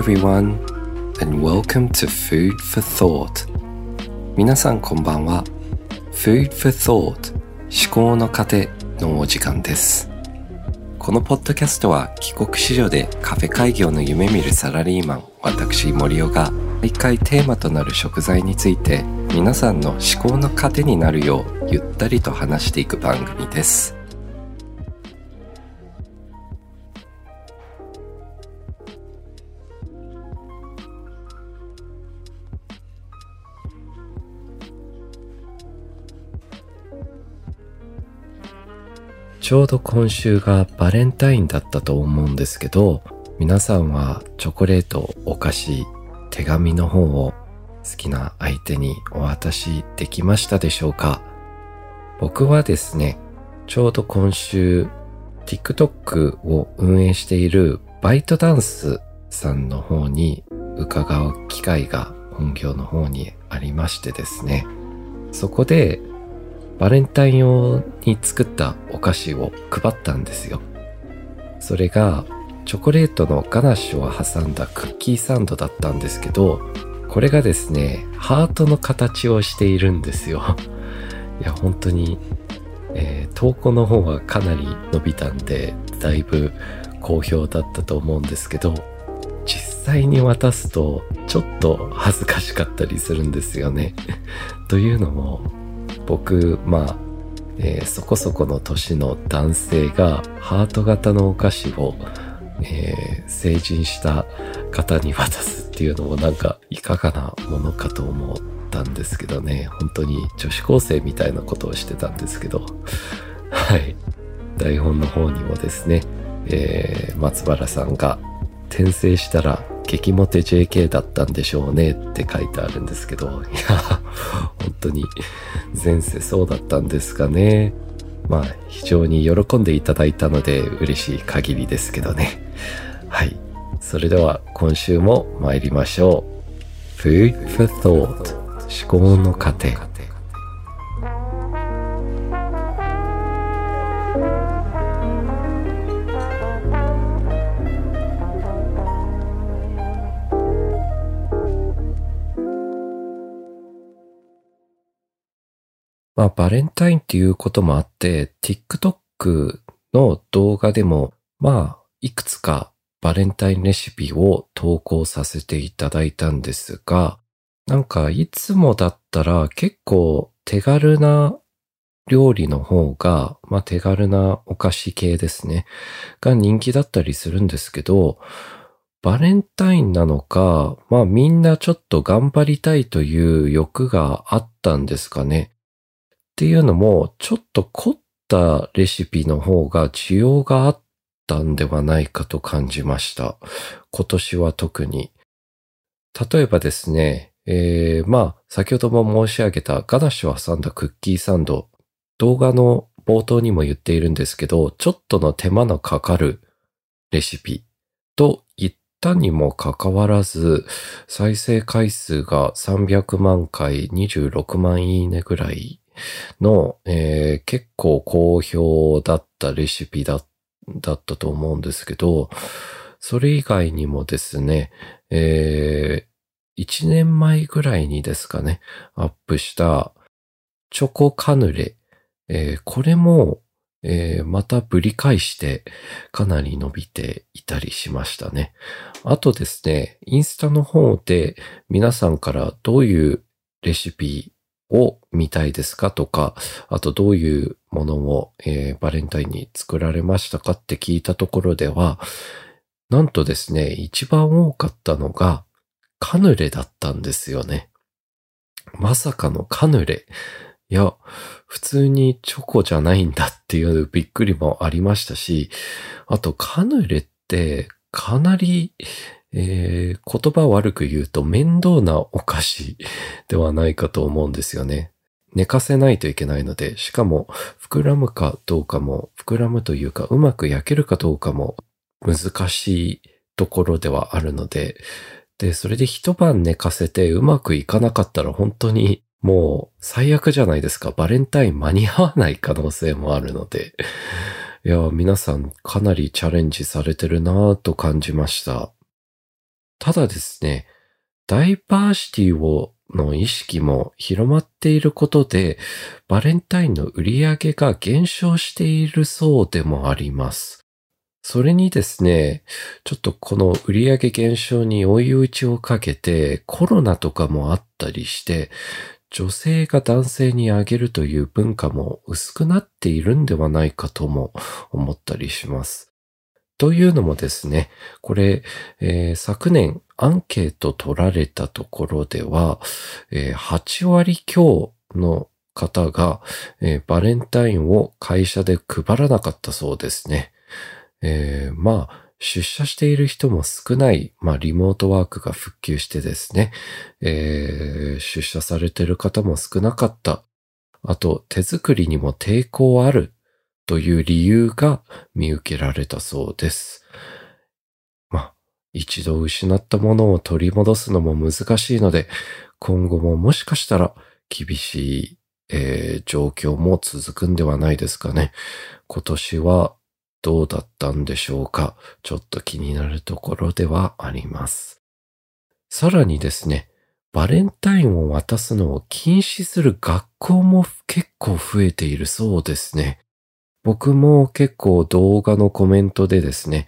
everyone, and welcome to Food for Thought. 皆さんこんばんは。Food for Thought 思考の糧のお時間です。このポッドキャストは帰国子女でカフェ開業の夢見るサラリーマン私森尾が毎回テーマとなる食材について皆さんの思考の糧になるようゆったりと話していく番組です。ちょうど今週がバレンタインだったと思うんですけど、皆さんはチョコレート、お菓子、手紙の方を好きな相手にお渡しできましたでしょうか？僕はですね、ちょうど今週 TikTok を運営しているバイトダンスさんの方に伺う機会が本業の方にありましてですね、そこでバレンタイン用に作ったお菓子を配ったんですよ。それがチョコレートのガナッシュを挟んだクッキーサンドだったんですけど、これがですね、ハートの形をしているんですよ。いや、本当に、えー、投稿の方はかなり伸びたんで、だいぶ好評だったと思うんですけど、実際に渡すとちょっと恥ずかしかったりするんですよね。というのも、僕、まあ、えー、そこそこの年の男性がハート型のお菓子を、えー、成人した方に渡すっていうのもなんかいかがなものかと思ったんですけどね、本当に女子高生みたいなことをしてたんですけど、はい。台本の方にもですね、えー、松原さんが転生したら激モテ JK だったんでしょうねって書いてあるんですけど、いや、本当に前世そうだったんですかね。まあ、非常に喜んでいただいたので嬉しい限りですけどね。はい。それでは今週も参りましょう。Food for Thought 思考の過程まあ、バレンタインっていうこともあって、TikTok の動画でも、まあ、いくつかバレンタインレシピを投稿させていただいたんですが、なんかいつもだったら結構手軽な料理の方が、まあ手軽なお菓子系ですね、が人気だったりするんですけど、バレンタインなのか、まあみんなちょっと頑張りたいという欲があったんですかね。っていうのも、ちょっと凝ったレシピの方が需要があったんではないかと感じました。今年は特に。例えばですね、えー、まあ、先ほども申し上げたガナッシュを挟んだクッキーサンド。動画の冒頭にも言っているんですけど、ちょっとの手間のかかるレシピと言ったにもかかわらず、再生回数が300万回26万いいねぐらいの、えー、結構好評だったレシピだだったと思うんですけど、それ以外にもですね、えー、1年前ぐらいにですかね、アップしたチョコカヌレ、えー、これも、えー、またぶり返してかなり伸びていたりしましたね。あとですね、インスタの方で皆さんからどういうレシピを見たいですかとか、あとどういうものを、えー、バレンタインに作られましたかって聞いたところでは、なんとですね、一番多かったのがカヌレだったんですよね。まさかのカヌレ。いや、普通にチョコじゃないんだっていうびっくりもありましたし、あとカヌレってかなりえー、言葉悪く言うと面倒なお菓子 ではないかと思うんですよね。寝かせないといけないので、しかも膨らむかどうかも、膨らむというかうまく焼けるかどうかも難しいところではあるので、で、それで一晩寝かせてうまくいかなかったら本当にもう最悪じゃないですか。バレンタイン間に合わない可能性もあるので。いや、皆さんかなりチャレンジされてるなぁと感じました。ただですね、ダイバーシティをの意識も広まっていることで、バレンタインの売り上げが減少しているそうでもあります。それにですね、ちょっとこの売り上げ減少に追い打ちをかけてコロナとかもあったりして、女性が男性にあげるという文化も薄くなっているんではないかとも思ったりします。というのもですね、これ、えー、昨年アンケート取られたところでは、えー、8割強の方が、えー、バレンタインを会社で配らなかったそうですね。えー、まあ、出社している人も少ない、まあ、リモートワークが復旧してですね、えー、出社されている方も少なかった。あと、手作りにも抵抗あるという理由が見受けられたそうです。まあ、一度失ったものを取り戻すのも難しいので、今後ももしかしたら厳しい、えー、状況も続くんではないですかね。今年はどうだったんでしょうかちょっと気になるところではあります。さらにですね、バレンタインを渡すのを禁止する学校も結構増えているそうですね。僕も結構動画のコメントでですね、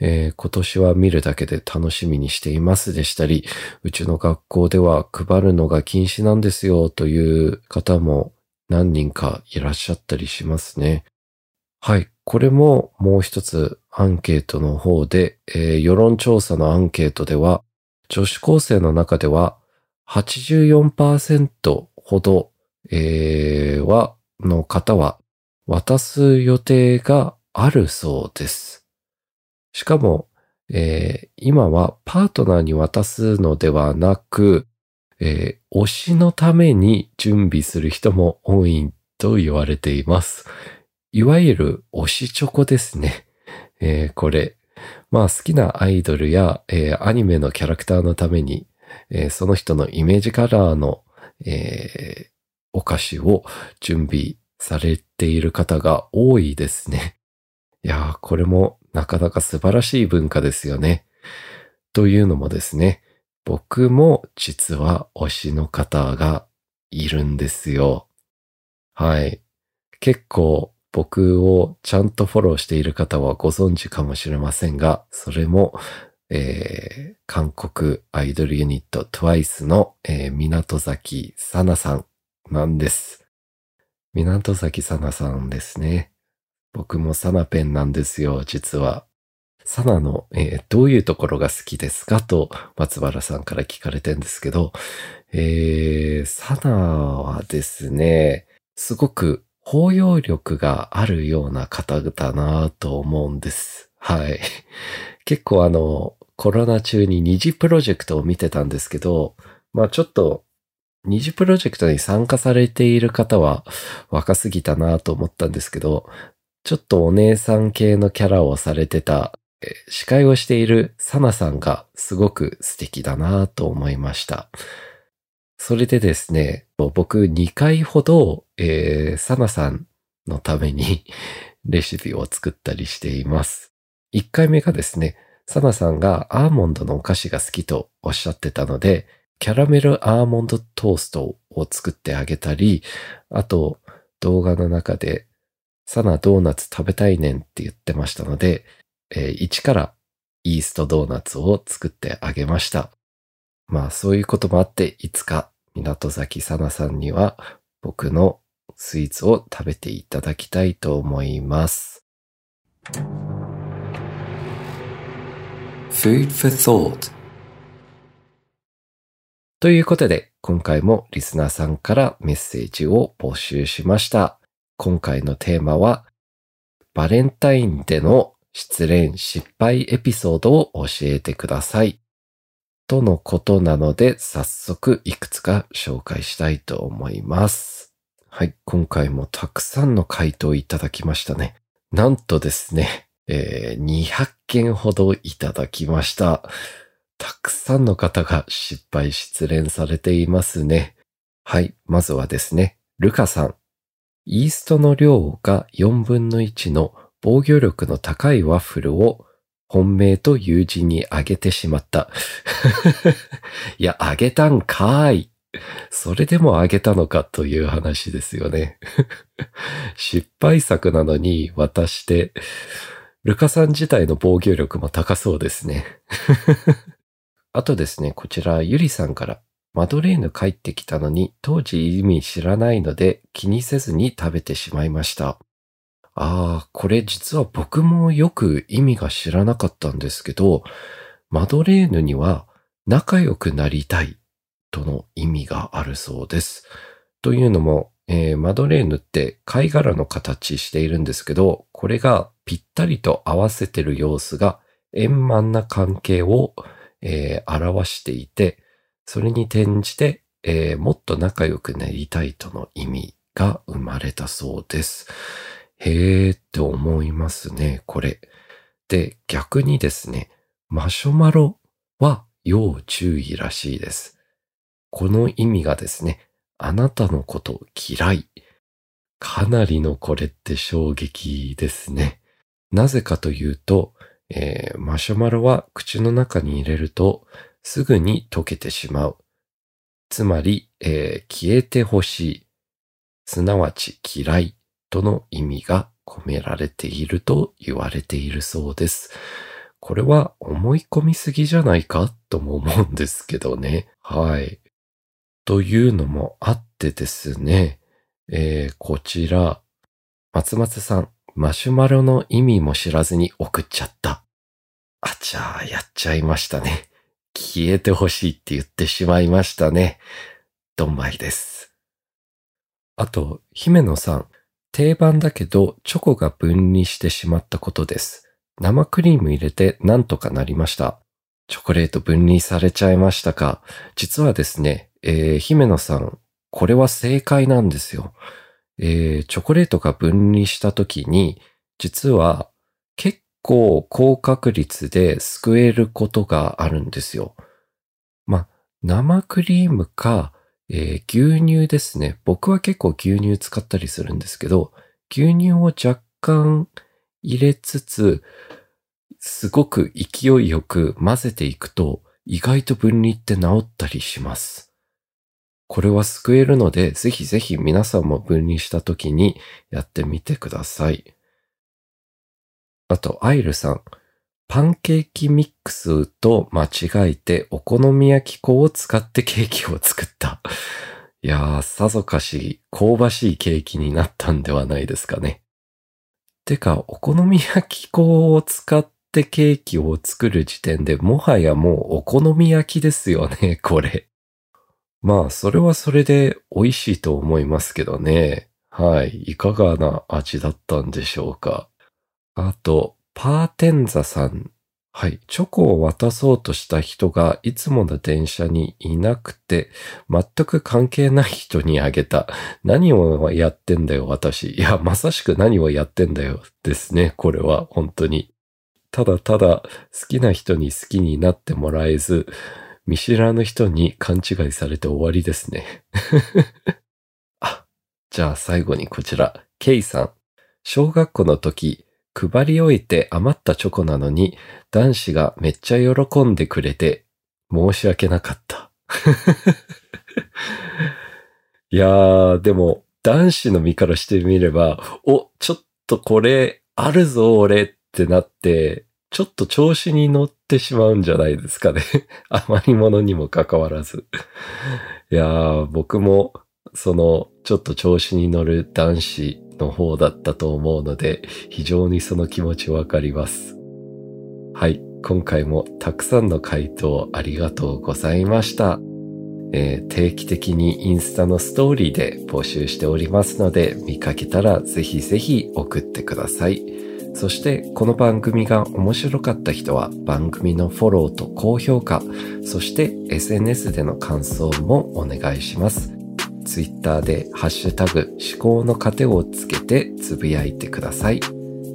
えー、今年は見るだけで楽しみにしていますでしたり、うちの学校では配るのが禁止なんですよという方も何人かいらっしゃったりしますね。はい。これももう一つアンケートの方で、えー、世論調査のアンケートでは、女子高生の中では84%ほど、えー、は、の方は渡す予定があるそうです。しかも、えー、今はパートナーに渡すのではなく、えー、推しのために準備する人も多いと言われています。いわゆる推しチョコですね。えー、これ。まあ好きなアイドルや、えー、アニメのキャラクターのために、えー、その人のイメージカラーの、えお菓子を準備されている方が多いですね。いやー、これもなかなか素晴らしい文化ですよね。というのもですね、僕も実は推しの方がいるんですよ。はい。結構僕をちゃんとフォローしている方はご存知かもしれませんが、それも、えー、韓国アイドルユニット TWICE の、えー、港崎さなさんなんです。港崎さなさんですね。僕もサナペンなんですよ、実は。サナの、えー、どういうところが好きですかと松原さんから聞かれてんですけど、えー、サナはですね、すごく包容力があるような方だなと思うんです。はい。結構あの、コロナ中に二次プロジェクトを見てたんですけど、まあちょっと二次プロジェクトに参加されている方は若すぎたなと思ったんですけど、ちょっとお姉さん系のキャラをされてた、司会をしているサナさんがすごく素敵だなと思いました。それでですね、僕2回ほど、えー、サナさんのために レシピを作ったりしています。1回目がですね、サナさんがアーモンドのお菓子が好きとおっしゃってたので、キャラメルアーモンドトーストを作ってあげたり、あと動画の中でサナドーナツ食べたいねんって言ってましたので、えー、一からイーストドーナツを作ってあげました。まあそういうこともあって、いつか港崎さなさんには僕のスイーツを食べていただきたいと思います。Food for Thought ということで、今回もリスナーさんからメッセージを募集しました。今回のテーマは、バレンタインでの失恋失敗エピソードを教えてください。とのことなので、早速いくつか紹介したいと思います。はい、今回もたくさんの回答いただきましたね。なんとですね、えー、200件ほどいただきました。たくさんの方が失敗失恋されていますね。はい、まずはですね、ルカさん。イーストの量が4分の1の防御力の高いワッフルを本命と友人にあげてしまった。いや、あげたんかーい。それでもあげたのかという話ですよね。失敗作なのに渡して、ルカさん自体の防御力も高そうですね。あとですね、こちら、ゆりさんから、マドレーヌ帰ってきたのに、当時意味知らないので気にせずに食べてしまいました。ああ、これ実は僕もよく意味が知らなかったんですけど、マドレーヌには仲良くなりたいとの意味があるそうです。というのも、えーマドレーヌって貝殻の形しているんですけど、これがぴったりと合わせてる様子が円満な関係を、えー表していて、それに転じて、えーもっと仲良くなりたいとの意味が生まれたそうです。へーって思いますね、これ。で、逆にですね、マシュマロは要注意らしいです。この意味がですね、あなたのこと嫌い。かなりのこれって衝撃ですね。なぜかというと、えーマシュマロは口の中に入れるとすぐに溶けてしまう。つまり、えー消えてほしい。すなわち嫌いとの意味が込められていると言われているそうです。これは思い込みすぎじゃないかとも思うんですけどね。はい。というのもあってですね、えーこちら、松松さん、マシュマロの意味も知らずに送っちゃった。あちゃー、やっちゃいましたね。消えてほしいって言ってしまいましたね。どんまいです。あと、姫野さん、定番だけどチョコが分離してしまったことです。生クリーム入れてなんとかなりました。チョコレート分離されちゃいましたか実はですね、えー、姫野さん、これは正解なんですよ。えーチョコレートが分離した時に、実は結構高確率で救えることがあるんですよ。まあ、生クリームか、えー牛乳ですね。僕は結構牛乳使ったりするんですけど、牛乳を若干入れつつ、すごく勢いよく混ぜていくと、意外と分離って治ったりします。これは救えるので、ぜひぜひ皆さんも分離した時にやってみてください。あと、アイルさん。パンケーキミックスと間違えてお好み焼き粉を使ってケーキを作った。いやー、さぞかし香ばしいケーキになったんではないですかね。てか、お好み焼き粉を使ってケーキを作る時点でもはやもうお好み焼きですよね、これ。まあ、それはそれで美味しいと思いますけどね。はい。いかがな味だったんでしょうか。あと、パーテンザさん。はい。チョコを渡そうとした人がいつもの電車にいなくて、全く関係ない人にあげた。何をやってんだよ、私。いや、まさしく何をやってんだよ、ですね。これは、本当に。ただただ、好きな人に好きになってもらえず、見知らぬ人に勘違いされて終わりですね。あ、じゃあ最後にこちら、ケイさん。小学校の時、配り終えて余ったチョコなのに、男子がめっちゃ喜んでくれて、申し訳なかった。いやー、でも、男子の身からしてみれば、お、ちょっとこれ、あるぞ、俺ってなって、ちょっと調子に乗っってしまうんじゃないですかね。余り物にもかかわらず。いやー、僕も、その、ちょっと調子に乗る男子の方だったと思うので、非常にその気持ちわかります。はい。今回もたくさんの回答ありがとうございました。えー定期的にインスタのストーリーで募集しておりますので、見かけたらぜひぜひ送ってください。そして、この番組が面白かった人は番組のフォローと高評価、そして SNS での感想もお願いします。ツイッターでハッシュタグ思考の糧をつけてつぶやいてください。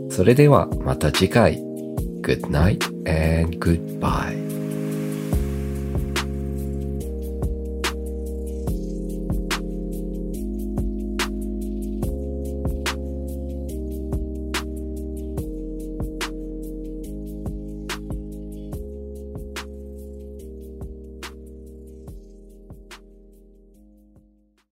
それではまた次回。Good night and goodbye.